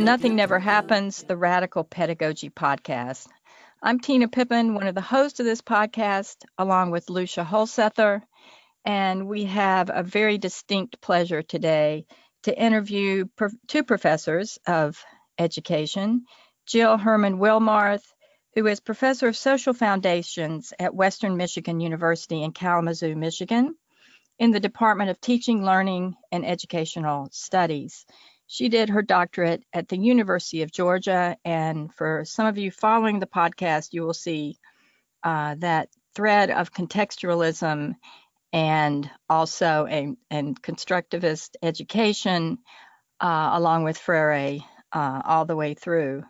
Nothing Never Happens, the Radical Pedagogy Podcast. I'm Tina Pippin, one of the hosts of this podcast, along with Lucia Hulsether, and we have a very distinct pleasure today to interview two professors of education, Jill Hermann Wilmarth, who is professor of social foundations at Western Michigan University in Kalamazoo, Michigan, in the Department of Teaching, Learning, and Educational Studies. She did her doctorate at the University of Georgia. And for some of you following the podcast, you will see uh, that thread of contextualism and also a and constructivist education, uh, along with Freire, uh, all the way through.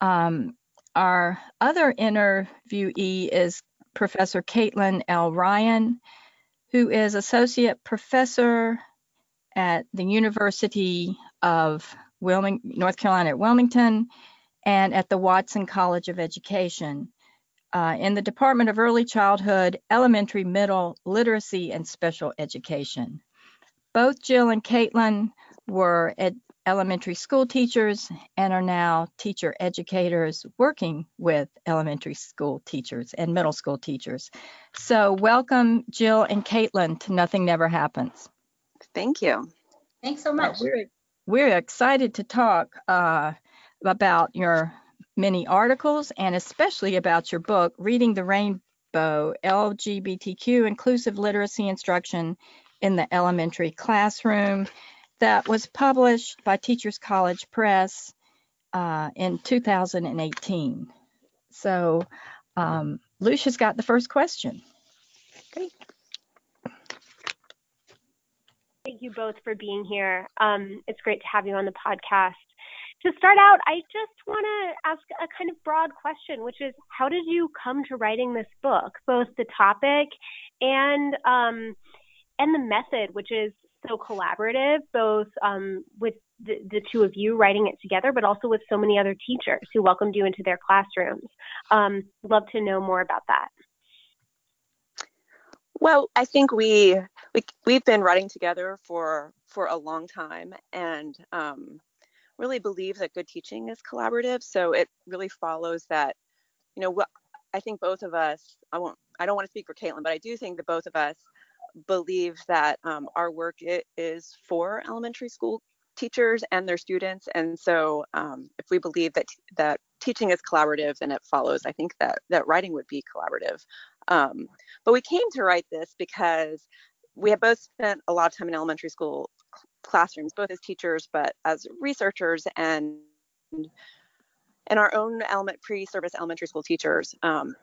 Um, our other interviewee is Professor Caitlin L. Ryan, who is Associate Professor at the University of Wilming- North Carolina at Wilmington and at the Watson College of Education uh, in the Department of Early Childhood, Elementary, Middle, Literacy, and Special Education. Both Jill and Caitlin were ed- elementary school teachers and are now teacher educators working with elementary school teachers and middle school teachers. So, welcome, Jill and Caitlin, to Nothing Never Happens. Thank you. Thanks so much. Uh, we're, excited to talk uh, about your many articles and especially about your book, Reading the Rainbow LGBTQ Inclusive Literacy Instruction in the Elementary Classroom, that was published by Teachers College Press uh, in 2018. So, um, Lucia's got the first question. Great. Thank you both for being here. Um, it's great to have you on the podcast. To start out, I just want to ask a kind of broad question, which is how did you come to writing this book, both the topic and um, and the method, which is so collaborative, both um, with the, the, two of you writing it together, but also with so many other teachers who welcomed you into their classrooms. Um, love to know more about that. Well, I think we we we've been writing together for for a long time, and um, really believe that good teaching is collaborative. So it really follows that, you know, I think both of us. I won't. I don't want to speak for Caitlin, but I do think that both of us believe that um, our work is for elementary school teachers and their students. And so um, if we believe that that teaching is collaborative, then it follows. I think that that writing would be collaborative. Um, but we came to write this because we have both spent a lot of time in elementary school classrooms, both as teachers, but as researchers and and our own element pre-service elementary school teachers. Um,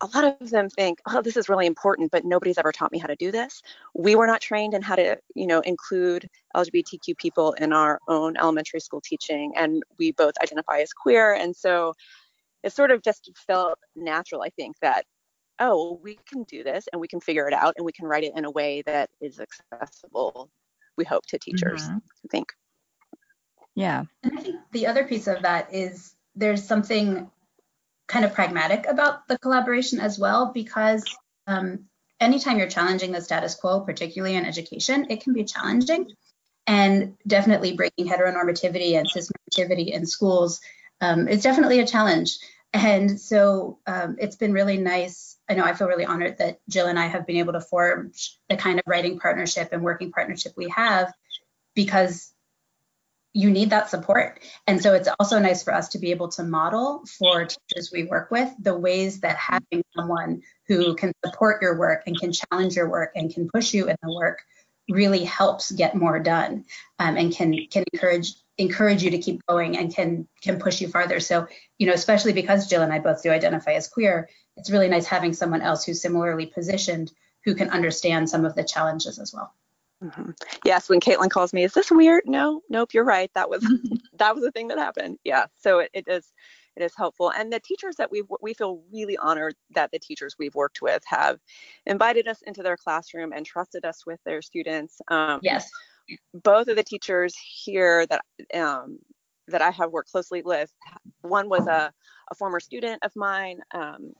a lot of them think, oh, this is really important, but nobody's ever taught me how to do this. We were not trained in how to, you know, include LGBTQ people in our own elementary school teaching, and we both identify as queer, and so it sort of just felt natural, I think, that oh, we can do this and we can figure it out and we can write it in a way that is accessible, we hope, to teachers, mm-hmm. I think. Yeah. And I think the other piece of that is there's something kind of pragmatic about the collaboration as well, because um, anytime you're challenging the status quo, particularly in education, it can be challenging. And definitely breaking heteronormativity and cisnormativity in schools um, is definitely a challenge. And so um, it's been really nice. I know I feel really honored that Jill and I have been able to forge the kind of writing partnership and working partnership we have because you need that support. And so it's also nice for us to be able to model for teachers we work with the ways that having someone who can support your work and can challenge your work and can push you in the work really helps get more done um, and can can encourage encourage you to keep going and can can push you farther. So, you know, especially because Jill and I both do identify as queer, it's really nice having someone else who's similarly positioned who can understand some of the challenges as well. Mm-hmm. Yes, when Caitlin calls me, is this weird? No, nope, you're right. That was that was the thing that happened. Yeah, so it, it is it is helpful, and the teachers that we we feel really honored that the teachers we've worked with have invited us into their classroom and trusted us with their students. Um, yes both of the teachers here that um, that I have worked closely with, one was a, a former student of mine, um,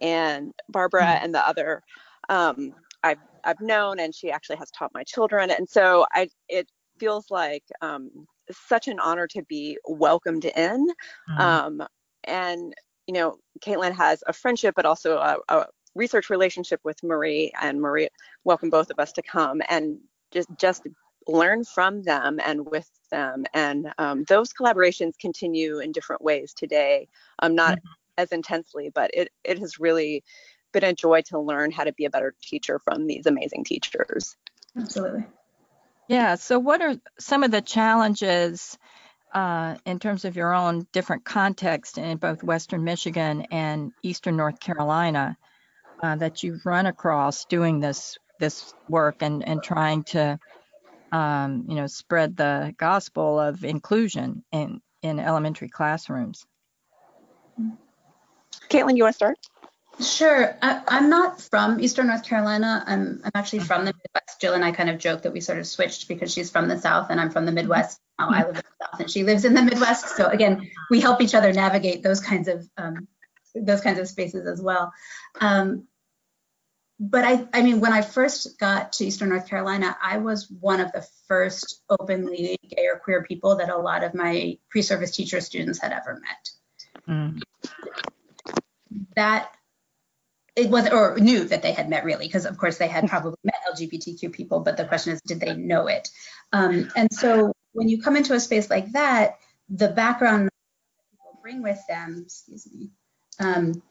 and Barbara, mm-hmm. and the other um, I've I've known, and she actually has taught my children, and so I it feels like um, such an honor to be welcomed in. Mm-hmm. Um, and, you know, Caitlin has a friendship, but also a, a research relationship with Marie and Marie welcomed both of us to come and just just learn from them and with them. And um, those collaborations continue in different ways today. Um, not mm-hmm. as intensely but it, it has really been a joy to learn how to be a better teacher from these amazing teachers. Absolutely. Yeah so what are some of the challenges uh, in terms of your own different context in both western michigan and eastern north carolina uh, that you've run across doing this this work and and trying to um, you know spread the gospel of inclusion in in elementary classrooms. Caitlin, you want to start? Sure. I, am not from Eastern North Carolina. I'm, I'm actually from the Midwest. Jill and I kind of joke that we sort of switched because she's from the South and I'm from the Midwest. Now I live in the South and she lives in the Midwest. So again, we help each other navigate those kinds of um, those kinds of spaces as well. Um, but I, I mean, when I first got to Eastern North Carolina, I was one of the first openly gay or queer people that a lot of my pre-service teacher students had ever met. Mm. That it was or knew that they had met really, because of course they had probably met LGBTQ people, but the question is, did they know it? Um, and so when you come into a space like that, the background people bring with them, excuse me, um,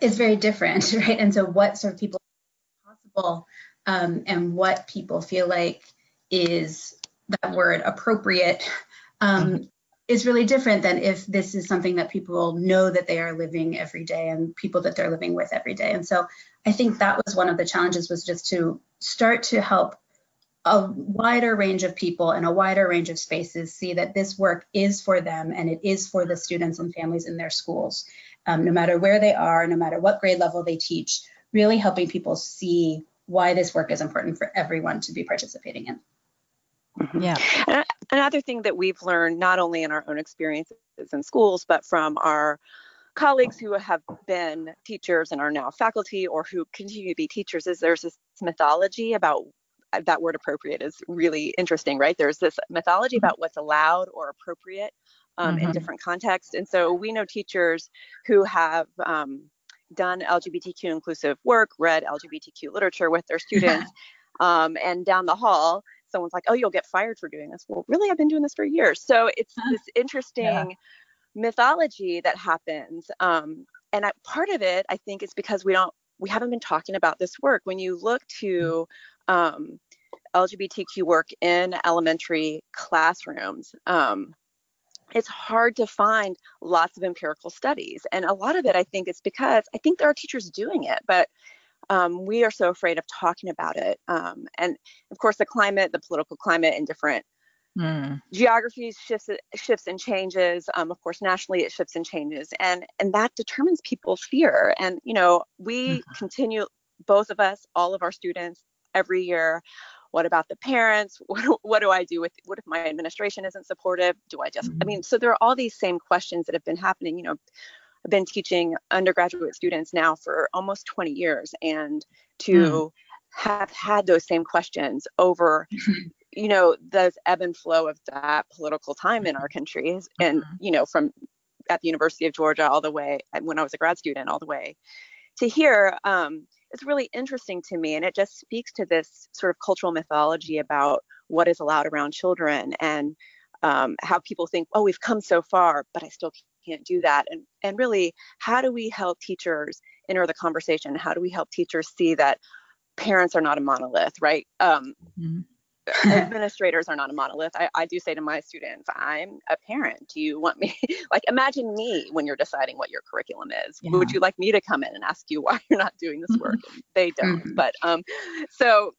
is very different, right? And so what sort of people possible um, and what people feel like is that word appropriate um, mm-hmm. is really different than if this is something that people know that they are living every day and people that they're living with every day. And so I think that was one of the challenges was just to start to help a wider range of people and a wider range of spaces see that this work is for them and it is for the students and families in their schools um, no matter where they are, no matter what grade level they teach, really helping people see why this work is important for everyone to be participating in. Mm-hmm. Yeah. another thing that we've learned, not only in our own experiences in schools, but from our colleagues who have been teachers and are now faculty or who continue to be teachers, is there's this mythology about that word appropriate is really interesting, right? There's this mythology about what's allowed or appropriate um, mm-hmm. in different contexts. And so we know teachers who have um, done LGBTQ inclusive work, read LGBTQ literature with their students, um, and down the hall, someone's like, "Oh, you'll get fired for doing this." Well, really, I've been doing this for years. So it's this interesting yeah. mythology that happens, um, and I, part of it, I think, is because we don't, we haven't been talking about this work. When you look to um, LGBTQ work in elementary classrooms, um, it's hard to find lots of empirical studies. And a lot of it, I think, is because I think there are teachers doing it, but um, we are so afraid of talking about it. Um, and of course, the climate, the political climate in different mm. geographies shifts, shifts and changes. Um, of course, nationally, it shifts and changes, and and that determines people's fear. And you know, we mm. continue, both of us, all of our students, every year what about the parents what, what do i do with what if my administration isn't supportive do i just mm-hmm. i mean so there are all these same questions that have been happening you know i've been teaching undergraduate students now for almost 20 years and to mm. have had those same questions over you know the ebb and flow of that political time in our country and mm-hmm. you know from at the university of georgia all the way when i was a grad student all the way to here um, is really interesting to me. And it just speaks to this sort of cultural mythology about what is allowed around children and um, how people think, oh, we've come so far, but I still can't do that. And, and really, how do we help teachers enter the conversation? How do we help teachers see that parents are not a monolith, right? Um, mm-hmm. administrators are not a monolith. I, I do say to my students, I'm a parent. Do you want me, like, imagine me when you're deciding what your curriculum is. Yeah. Would you like me to come in and ask you why you're not doing this work? And they don't. Mm-hmm. But um, so,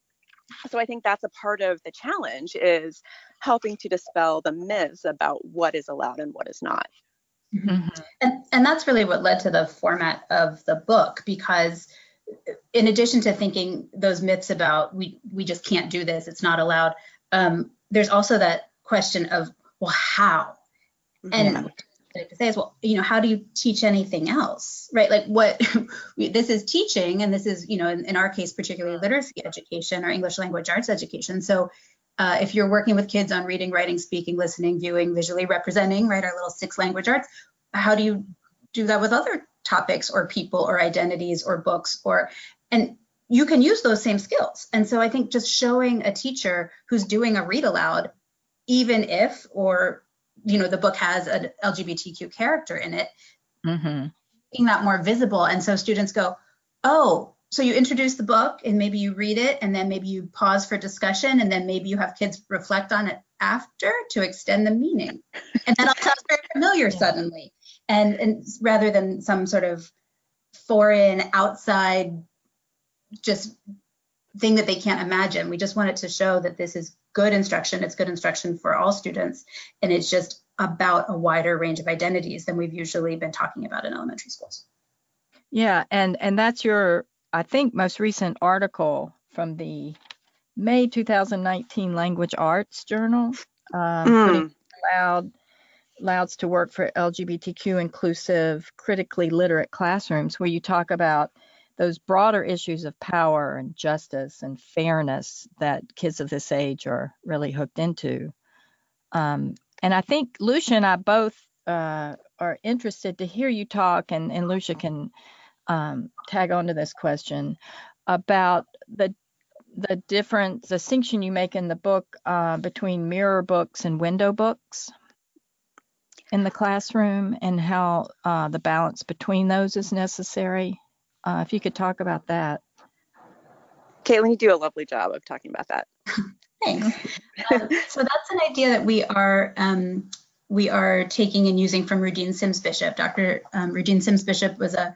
so I think that's a part of the challenge is helping to dispel the myths about what is allowed and what is not. Mm-hmm. And and that's really what led to the format of the book because in addition to thinking those myths about we we just can't do this, it's not allowed. Um, there's also that question of well, how? And yeah. to say is well, you know, how do you teach anything else, right? Like what this is teaching, and this is you know, in, in our case, particularly literacy education or English language arts education. So Uh, if you're working with kids on reading, writing, speaking, listening, viewing, visually representing, right, our little six language arts, how do you do that with other topics or people or identities or books or, and you can use those same skills. And so I think just showing a teacher who's doing a read aloud, even if, or, you know, the book has an LGBTQ character in it, mm-hmm. making that more visible. And so students go, oh, so you introduce the book and maybe you read it and then maybe you pause for discussion and then maybe you have kids reflect on it after to extend the meaning. And then it sounds very familiar yeah. suddenly. And, and rather than some sort of foreign outside just thing that they can't imagine. We just wanted to show that this is good instruction. It's good instruction for all students. And it's just about a wider range of identities than we've usually been talking about in elementary schools. Yeah, and and that's your I think most recent article from the May 2019 Language Arts Journal, um, mm. loud louds to work for LGBTQ inclusive, critically literate classrooms, where you talk about those broader issues of power and justice and fairness that kids of this age are really hooked into. Um, and I think Lucia and I both uh, are interested to hear you talk, and, and Lucia can um, tag on to this question about the the different distinction you make in the book uh, between mirror books and window books in the classroom and how uh, the balance between those is necessary. Uh, if you could talk about that. Caitlin, you do a lovely job of talking about that. Thanks. um, so that's an idea that we are um, we are taking and using from Rudine Sims Bishop. Dr. Um, Rudine Sims Bishop was a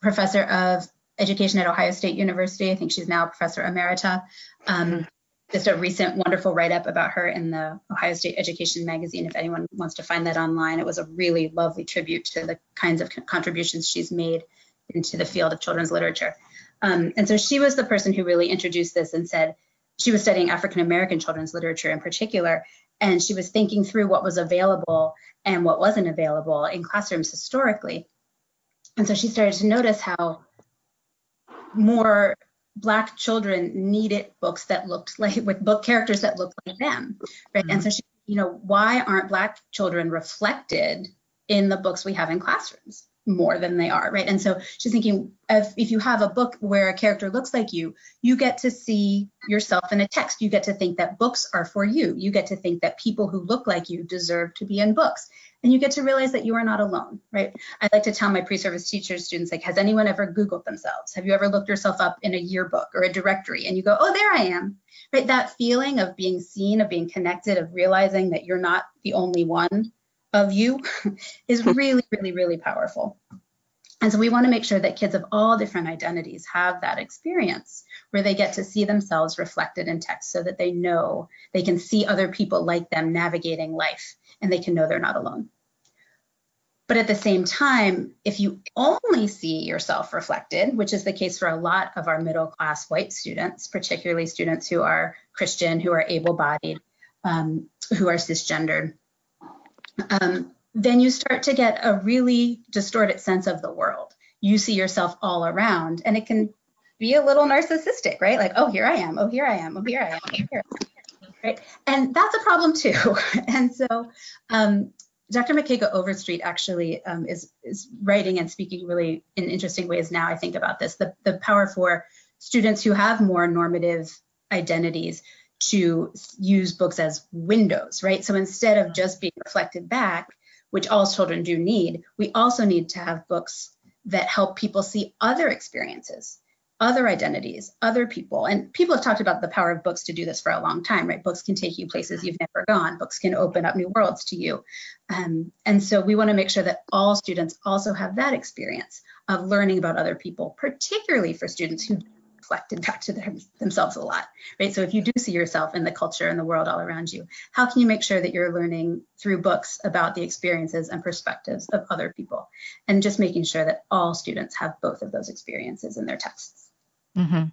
professor of education at Ohio State University. I think she's now a professor emerita. Um, mm-hmm. Just a recent wonderful write up about her in the Ohio State Education magazine. If anyone wants to find that online, it was a really lovely tribute to the kinds of contributions she's made into the field of children's literature. Um, and so she was the person who really introduced this and said she was studying African American children's literature in particular, and she was thinking through what was available and what wasn't available in classrooms historically. And so she started to notice how more black children needed books that looked like with book characters that looked like them right mm-hmm. and so she you know why aren't black children reflected in the books we have in classrooms more than they are, right? And so she's thinking if, if you have a book where a character looks like you, you get to see yourself in a text. You get to think that books are for you. You get to think that people who look like you deserve to be in books. And you get to realize that you are not alone, right? I like to tell my pre-service teachers, students, like, has anyone ever Googled themselves? Have you ever looked yourself up in a yearbook or a directory and you go, oh, there I am, right? That feeling of being seen, of being connected, of realizing that you're not the only one of you is really, really, really powerful. And so we want to make sure that kids of all different identities have that experience where they get to see themselves reflected in text so that they know they can see other people like them navigating life and they can know they're not alone. But at the same time, if you only see yourself reflected, which is the case for a lot of our middle class white students, particularly students who are Christian, who are able bodied, um, who are cisgendered, um, then you start to get a really distorted sense of the world. You see yourself all around, and it can be a little narcissistic, right? Like, oh, here I am. Oh, here I am. Oh, here I am. Oh, here am. Right? And that's a problem too. and so, um, Dr. Mikkaka Overstreet actually um, is is writing and speaking really in interesting ways now. I think about this the the power for students who have more normative identities to use books as windows, right? So instead of just being reflected back, which all children do need, we also need to have books that help people see other experiences, other identities, other people. And people have talked about the power of books to do this for a long time, right? Books can take you places you've never gone, books can open up new worlds to you. Um, and so we want to make sure that all students also have that experience of learning about other people, particularly for students who reflected back to their, themselves a lot, right? So if you do see yourself in the culture and the world all around you, how can you make sure that you're learning through books about the experiences and perspectives of other people? And just making sure that all students have both of those experiences in their texts. Mm-hmm.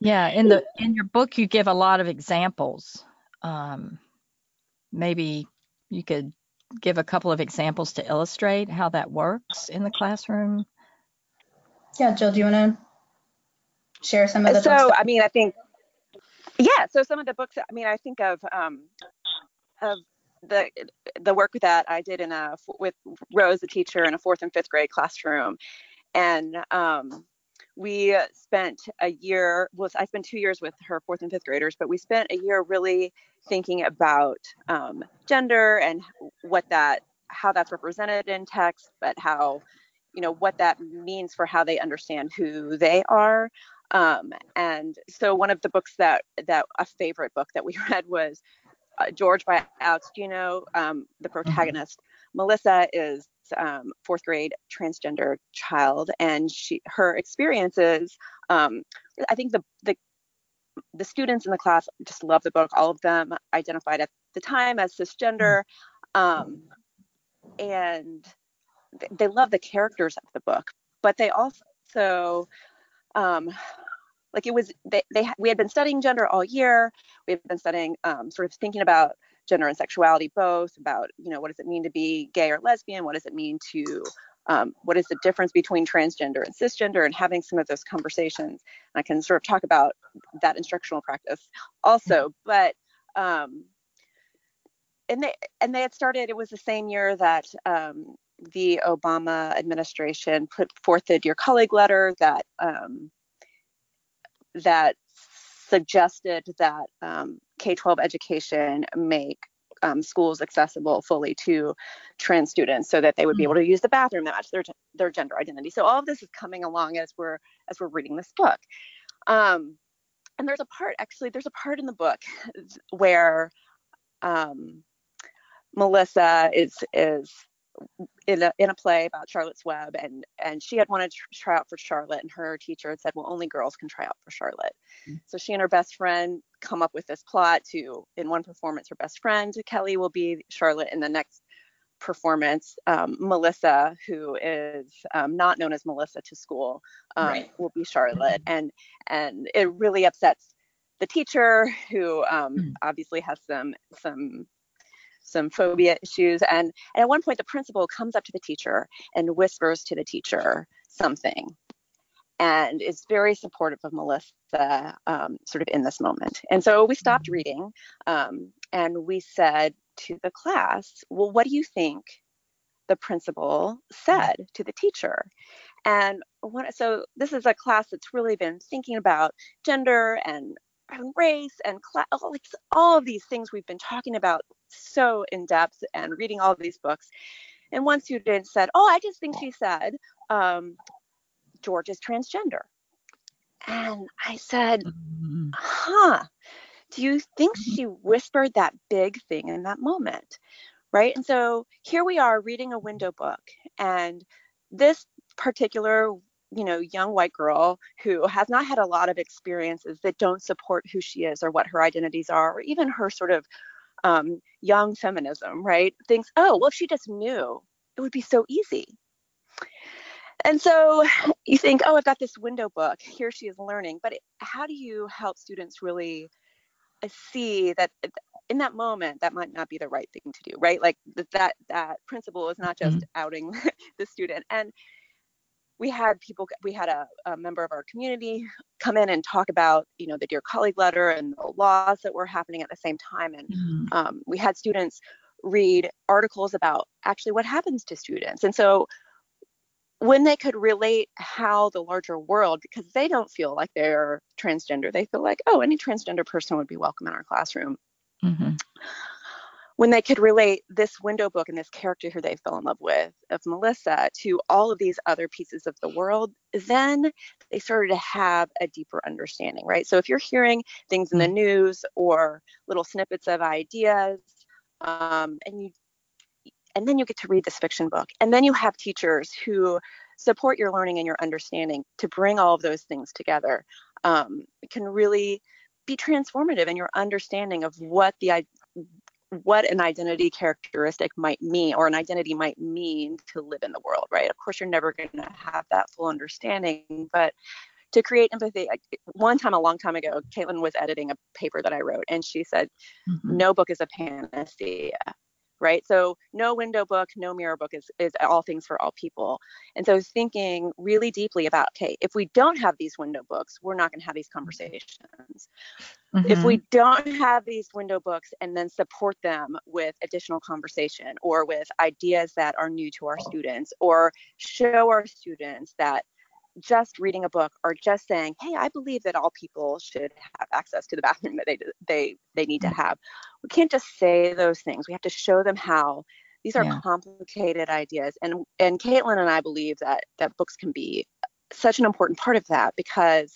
Yeah, in the in your book you give a lot of examples. Um, maybe you could give a couple of examples to illustrate how that works in the classroom. Yeah, Jill, do you want to share some of the so i mean i think Yeah. So some of the books. I mean, I think of um, of the the work that I did in a with Rose, the teacher, in a fourth and fifth grade classroom, and um, we spent a year. Well, I spent two years with her fourth and fifth graders, but we spent a year really thinking about um, gender and what that how that's represented in text, but how you know what that means for how they understand who they are. Um, and so one of the books that that a favorite book that we read was uh, George by Alex Gino. Um, the mm-hmm. protagonist mm-hmm. Melissa is um, fourth grade transgender child, and she her experiences. Um, I think the the the students in the class just love the book. All of them identified at the time as cisgender, um, and they love the characters of the book. But they also um, like it was they, they we had been studying gender all year. We had been studying um, sort of thinking about gender and sexuality both about you know what does it mean to be gay or lesbian? What does it mean to um, what is the difference between transgender and cisgender? And having some of those conversations. And i can sort of talk about that instructional practice also but um, and they and they had started it was the same year that um, the obama administration put forth the dear colleague letter that um, that suggested that um, K-12 education make um, schools accessible fully to trans students so that they would be able to use the bathroom that matched their their gender identity. So all of this is coming along as we're as we're reading this book. Um, and there's a part actually there's a part in the book where um, Melissa is is in a in a play about Charlotte's Web, and and she had wanted to try out for Charlotte, and her teacher had said, well, only girls can try out for Charlotte. Mm-hmm. So she and her best friend come up with this plot to, in one performance, her best friend Kelly will be Charlotte, in the next performance, um, Melissa, who is um, not known as Melissa to school, um, right. will be Charlotte, mm-hmm. and and it really upsets the teacher, who mm-hmm. obviously has some some some phobia issues. And, and at one point, the principal comes up to the teacher and whispers to the teacher something and is very supportive of Melissa um, sort of in this moment. And so we stopped mm-hmm. reading um, and we said to the class, Well, what do you think the principal said to the teacher? And so this is a class that's really been thinking about gender and and race and class, like all of these things we've been talking about so in depth and reading all these books. And one student said, "Oh, I just think she said um, George is transgender." And I said, mm-hmm. "Huh? Do you think mm-hmm. she whispered that big thing in that moment?" Right? And so here we are reading a window book, and this particular you know young white girl who has not had a lot of experiences that don't support who she is or what her identities are or even her sort of um, young feminism right? Thinks oh well if she just knew it would be so easy. And so you think oh i've got this window book here she is learning. But it, how do you help students really uh, see that in that moment that might not be the right thing to do right? Like that that principal is not just mm-hmm. outing the student. And we had people we had a, a, member of our community come in and talk about you know the dear colleague letter and the laws that were happening at the same time. And mm-hmm. um, we had students read articles about actually what happens to students. And so when they could relate how the larger world because they don't feel like they're transgender they feel like oh any transgender person would be welcome in our classroom. Mm-hmm when they could relate this window book and this character who they fell in love with of Melissa to all of these other pieces of the world, then they started to have a deeper understanding, right? So if you're hearing things in the mm. news or little snippets of ideas, um, and you and then you get to read this fiction book, and then you have teachers who support your learning and your understanding to bring all of those things together. Um, it can really be transformative in your understanding of what the what an identity characteristic might mean or an identity might mean to live in the world, right? Of course, you're never going to have that full understanding, but to create empathy, one time a long time ago, Caitlin was editing a paper that I wrote, and she said, mm-hmm. "No book is a panacea." Right? So no window book, no mirror book is, is all things for all people. And so thinking really deeply about, okay, if we don't have these window books, we're not going to have these conversations. Mm-hmm. If we don't have these window books and then support them with additional conversation or with ideas that are new to our students or show our students that just reading a book or just saying, "Hey, I believe that all people should have access to the bathroom that they they they need to mm. have." We can't just say those things. We have to show them how. These are yeah. complicated ideas, and and Caitlin and I believe that that books can be such an important part of that because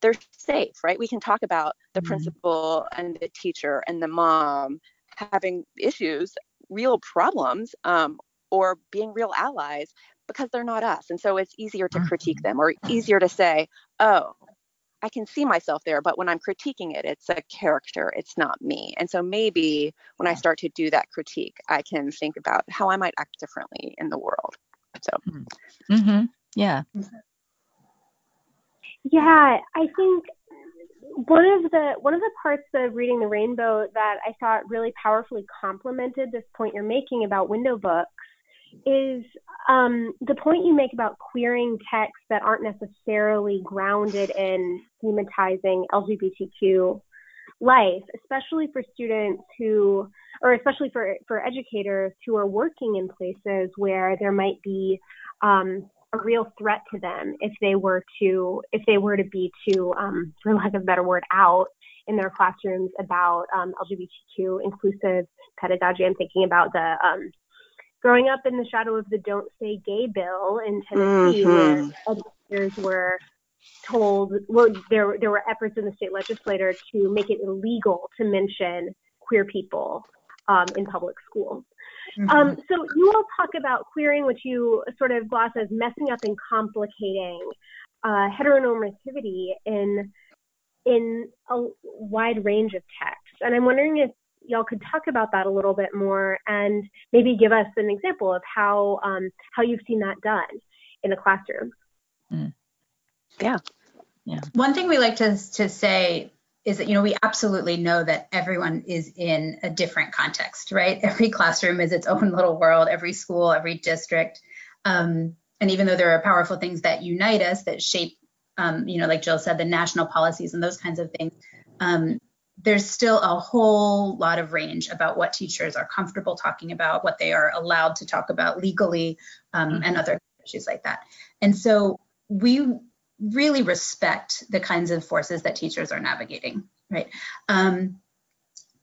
they're safe, right? We can talk about the mm-hmm. principal and the teacher and the mom having issues, real problems, um, or being real allies because they're not us. And so it's easier to critique mm-hmm. them or easier to say, oh, I can see myself there, but when I'm critiquing it, it's a character, it's not me. And so maybe when I start to do that critique, I can think about how I might act differently in the world. So, mm-hmm. mm-hmm. yeah. Yeah, I think one of the one of the parts of reading the rainbow that I thought really powerfully complemented this point you're making about window books is um, the point you make about queering texts that aren't necessarily grounded in thematizing LGBTQ life, especially for students who, or especially for, for educators who are working in places where there might be um, a real threat to them if they were to, if they were to be to, um, for lack of a better word, out in their classrooms about um, LGBTQ inclusive pedagogy. I'm thinking about the um, growing up in the shadow of the Don't Say Gay bill in Tennessee, mm-hmm. where educators were told, well, there there were efforts in the state legislature to make it illegal to mention queer people um, in public schools. Mm-hmm. Um, so you all talk about queering, which you sort of gloss as messing up and complicating uh, heteronormativity in in a wide range of texts. And I'm wondering if y'all could talk about that a little bit more and maybe give us an example of how um, how you've seen that done in the classroom. Mm. Yeah. Yeah. One thing we like to, to say is that you know we absolutely know that everyone is in a different context right every classroom is its own little world every school every district um, and even though there are powerful things that unite us that shape um, you know like jill said the national policies and those kinds of things um, there's still a whole lot of range about what teachers are comfortable talking about, what they are allowed to talk about legally, um, mm-hmm. and other issues like that. And so we really respect the kinds of forces that teachers are navigating, right? Um,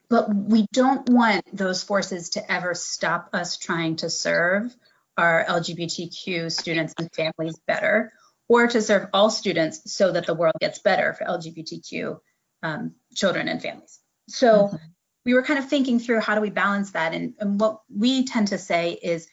but we don't want those forces to ever stop us trying to serve our LGBTQ students and families better, or to serve all students so that the world gets better for LGBTQ um, children and families. So mm-hmm. we were kind of thinking through how do we balance that? And, and what we tend to say is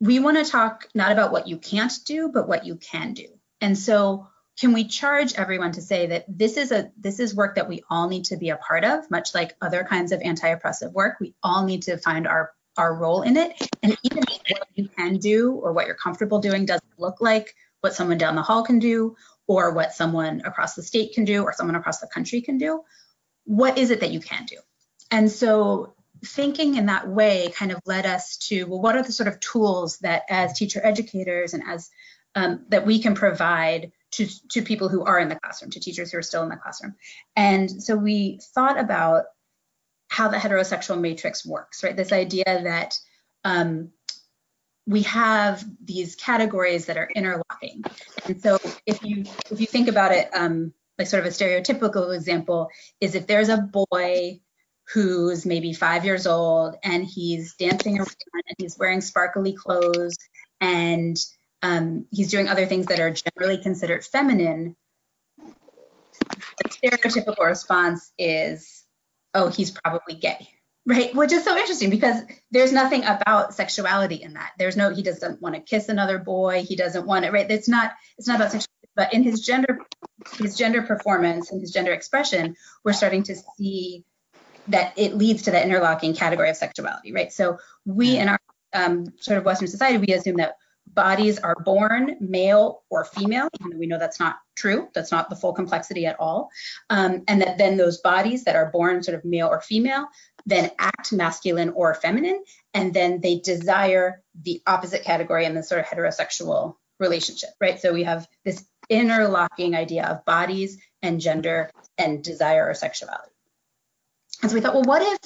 we want to talk not about what you can't do, but what you can do. And so can we charge everyone to say that this is a this is work that we all need to be a part of, much like other kinds of anti-oppressive work. We all need to find our our role in it. And even what you can do or what you're comfortable doing doesn't look like what someone down the hall can do or what someone across the state can do or someone across the country can do. What is it that you can do? And so thinking in that way kind of led us to well what are the sort of tools that as teacher educators and as um, that we can provide to, to people who are in the classroom to teachers who are still in the classroom and so we thought about how the heterosexual matrix works right this idea that um, we have these categories that are interlocking. And so if you if you think about it, um, like sort of a stereotypical example is if there's a boy who's maybe five years old and he's dancing around and he's wearing sparkly clothes and um, he's doing other things that are generally considered feminine, the stereotypical response is, oh, he's probably gay right which is so interesting because there's nothing about sexuality in that there's no he doesn't want to kiss another boy he doesn't want it right it's not it's not about sexuality but in his gender his gender performance and his gender expression we're starting to see that it leads to that interlocking category of sexuality right so we in our um, sort of western society we assume that bodies are born male or female, even though we know that's not true. That's not the full complexity at all. Um, and that then those bodies that are born sort of male or female then act masculine or feminine, and then they desire the opposite category in the sort of heterosexual relationship, right? So we have this interlocking idea of bodies and gender and desire or sexuality. And so we thought, well, what if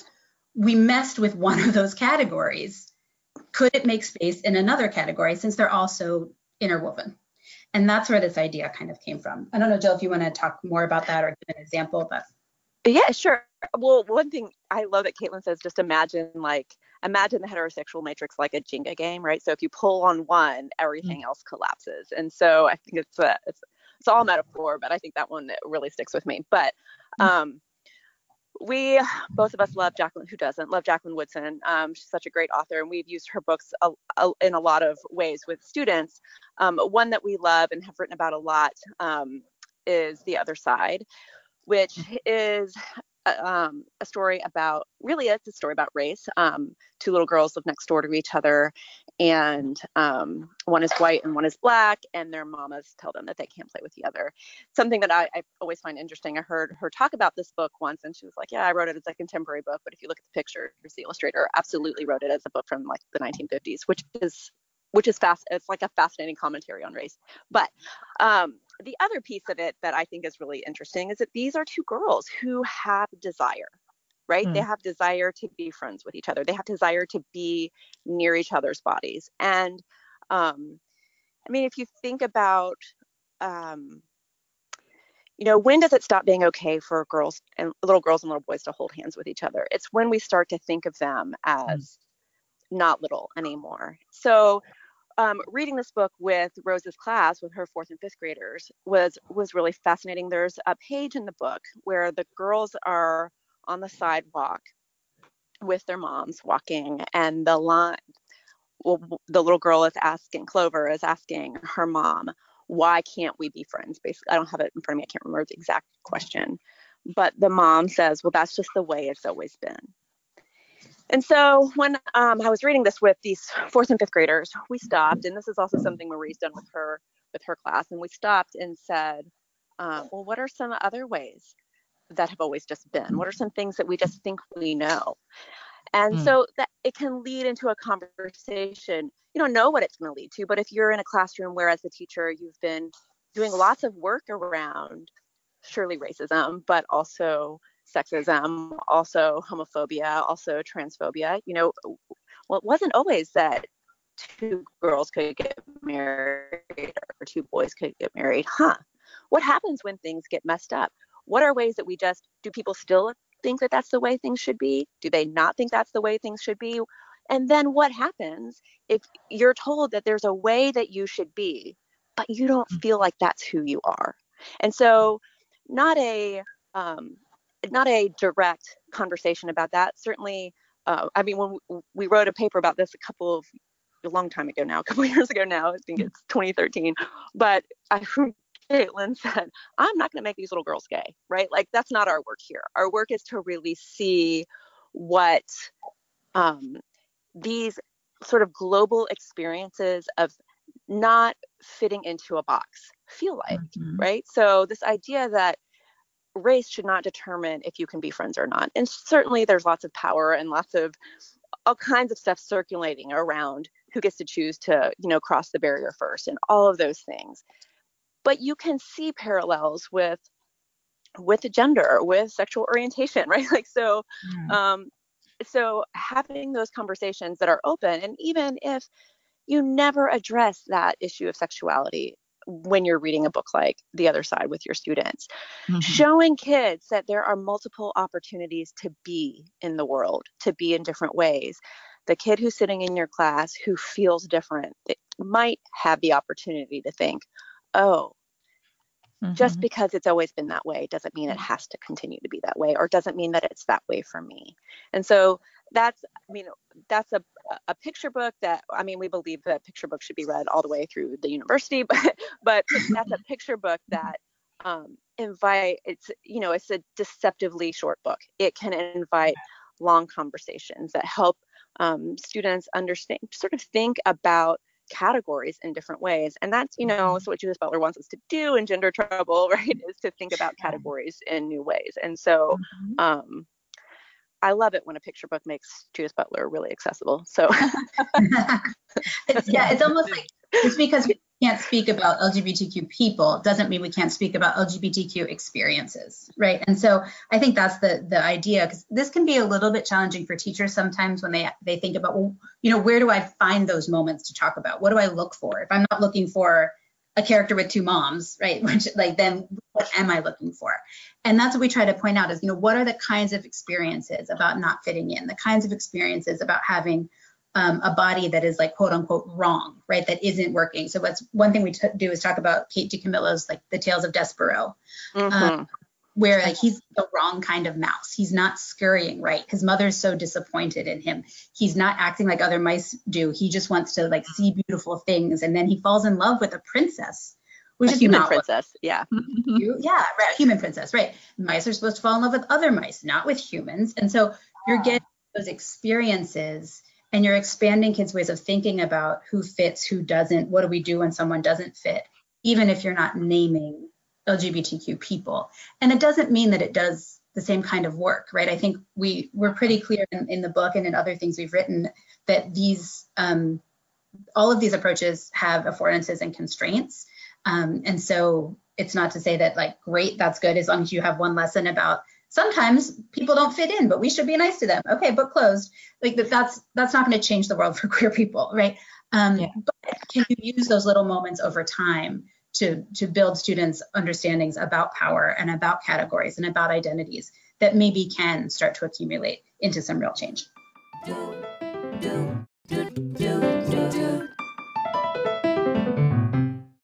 we messed with one of those categories? Could it make space in another category since they're also interwoven? And that's where this idea kind of came from. I don't know, Jill, if you want to talk more about that or give an example, but yeah, sure. Well, one thing I love that Caitlin says, just imagine like imagine the heterosexual matrix like a Jenga game, right? So if you pull on one, everything mm-hmm. else collapses. And so I think it's a, it's it's all metaphor, but I think that one really sticks with me. But mm. um, we both of us love Jacqueline. Who doesn't love Jacqueline Woodson? Um, she's such a great author, and we've used her books a, a, in a lot of ways with students. Um, one that we love and have written about a lot um, is The Other Side, which is uh, um, a story about really it's a story about race. Um, two little girls live next door to each other, and um, one is white and one is black, and their mamas tell them that they can't play with the other. Something that I, I always find interesting. I heard her talk about this book once, and she was like, "Yeah, I wrote it as a contemporary book, but if you look at the pictures, the illustrator absolutely wrote it as a book from like the 1950s, which is which is fast. It's like a fascinating commentary on race. But um, the other piece of it that I think is really interesting is that these are two girls who have desire, right? Mm. They have desire to be friends with each other. They have desire to be near each other's bodies. And um, I mean, if you think about, um, you know, when does it stop being okay for girls and little girls and little boys to hold hands with each other? It's when we start to think of them as mm. not little anymore. So um, reading this book with Rose's class, with her fourth and fifth graders, was was really fascinating. There's a page in the book where the girls are on the sidewalk with their moms walking, and the line, well, the little girl is asking, Clover is asking her mom, "Why can't we be friends?" Basically, I don't have it in front of me. I can't remember the exact question, but the mom says, "Well, that's just the way it's always been." And so when um, I was reading this with these fourth and fifth graders, we stopped, and this is also something Marie's done with her with her class, and we stopped and said, um, well, what are some other ways that have always just been? What are some things that we just think we know? And mm. so that it can lead into a conversation. You don't know what it's going to lead to, but if you're in a classroom where, as a teacher, you've been doing lots of work around surely racism, but also sexism, also homophobia, also transphobia. You know, well, it wasn't always that two girls could get married or two boys could get married. Huh. What happens when things get messed up? What are ways that we just do people still think that that's the way things should be? Do they not think that's the way things should be? And then what happens if you're told that there's a way that you should be, but you don't mm. feel like that's who you are? And so, not a um, not a direct conversation about that. Certainly, uh, I mean, when we wrote a paper about this a couple of a long time ago now, a couple of years ago now, I think it's 2013. But I Caitlin said, I'm not going to make these little girls gay, right? Like that's not our work here. Our work is to really see what um, these sort of global experiences of not fitting into a box feel like, mm-hmm. right? So this idea that race should not determine if you can be friends or not. And certainly there's lots of power and lots of all kinds of stuff circulating around who gets to choose to, you know, cross the barrier first and all of those things. But you can see parallels with with gender, with sexual orientation, right? Like so mm. um so having those conversations that are open and even if you never address that issue of sexuality when you're reading a book like The Other Side with your students. Mm-hmm. Showing kids that there are multiple opportunities to be in the world, to be in different ways. The kid who's sitting in your class who feels different might have the opportunity to think, oh, mm-hmm. just because it's always been that way doesn't mean it has to continue to be that way, or doesn't mean that it's that way for me. And so that's i mean that's a, a picture book that i mean we believe that picture book should be read all the way through the university but but that's a picture book that um, invite it's you know it's a deceptively short book it can invite long conversations that help um, students understand sort of think about categories in different ways and that's you know mm-hmm. so what judith butler wants us to do in gender trouble right is to think about categories in new ways and so mm-hmm. um, I love it when a picture book makes Judith Butler really accessible. So it's, yeah, it's almost like just because we can't speak about LGBTQ people doesn't mean we can't speak about LGBTQ experiences, right? And so I think that's the the idea because this can be a little bit challenging for teachers sometimes when they they think about well, you know, where do I find those moments to talk about? What do I look for? If I'm not looking for a character with two moms, right? Which like then what am I looking for? And that's what we try to point out is, you know, what are the kinds of experiences about not fitting in, the kinds of experiences about having um, a body that is like quote unquote wrong, right? That isn't working. So what's one thing we t- do is talk about Kate DiCamillo's like the Tales of Despereaux, mm-hmm. um, where like he's the wrong kind of mouse. He's not scurrying right. His mother's so disappointed in him. He's not acting like other mice do. He just wants to like see beautiful things, and then he falls in love with a princess. Which a is human princess, what, yeah. yeah, right. Human princess, right. Mice are supposed to fall in love with other mice, not with humans. And so you're getting those experiences and you're expanding kids' ways of thinking about who fits, who doesn't, what do we do when someone doesn't fit, even if you're not naming LGBTQ people. And it doesn't mean that it does the same kind of work, right? I think we we're pretty clear in, in the book and in other things we've written that these um, all of these approaches have affordances and constraints. Um, and so it's not to say that like great, that's good as long as you have one lesson about sometimes people don't fit in, but we should be nice to them. Okay, book closed. Like that's that's not going to change the world for queer people, right? Um, yeah. But can you use those little moments over time to to build students' understandings about power and about categories and about identities that maybe can start to accumulate into some real change.